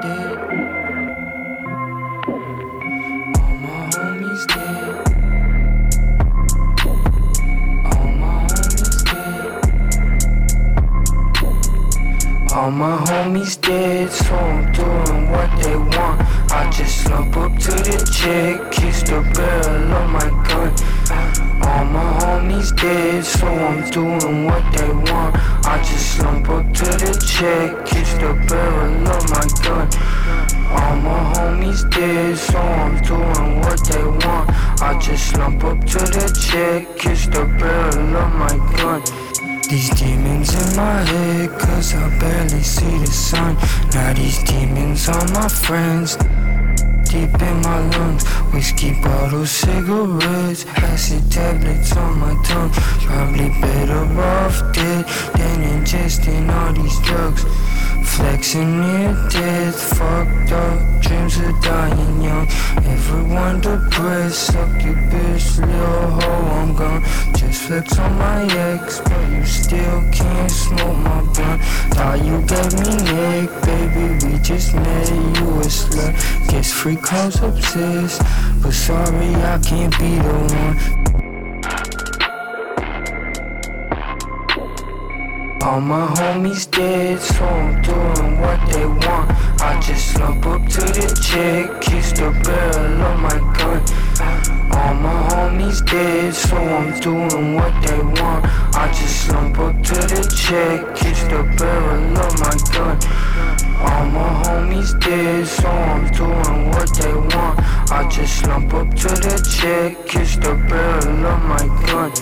All my homies dead, so I'm doing what they want. I just slump up to the chick, kiss the barrel dead, so I'm doing what they want. I just slump up to the check, kiss the barrel of my gun. All my homies dead, so I'm doing what they want. I just slump up to the check, kiss the barrel of my gun. These demons in my head, cause I barely see the sun. Now these demons are my friends. Deep in my lungs, whiskey bottles, cigarettes, acid tablets on my tongue. Probably better off dead than ingesting all these drugs. Flexing near death, fucked up dreams of dying young. Everyone depressed, suck your bitch, little hoe, I'm gone. Just flex on my ex, but you still can't smoke my blunt. Thought you gave me neck, baby, we just met, you. Guess free calls obsessed, but sorry I can't be the one. All my homies dead, so I'm doing what they want. I just slump up to the check, kiss the barrel of my gun. All my homies dead, so I'm doing what they want. I just slump up to the check, kiss the barrel of my gun. All my homies dead, so I'm doing what they want. I just slump up to the check, kiss the barrel of my gun.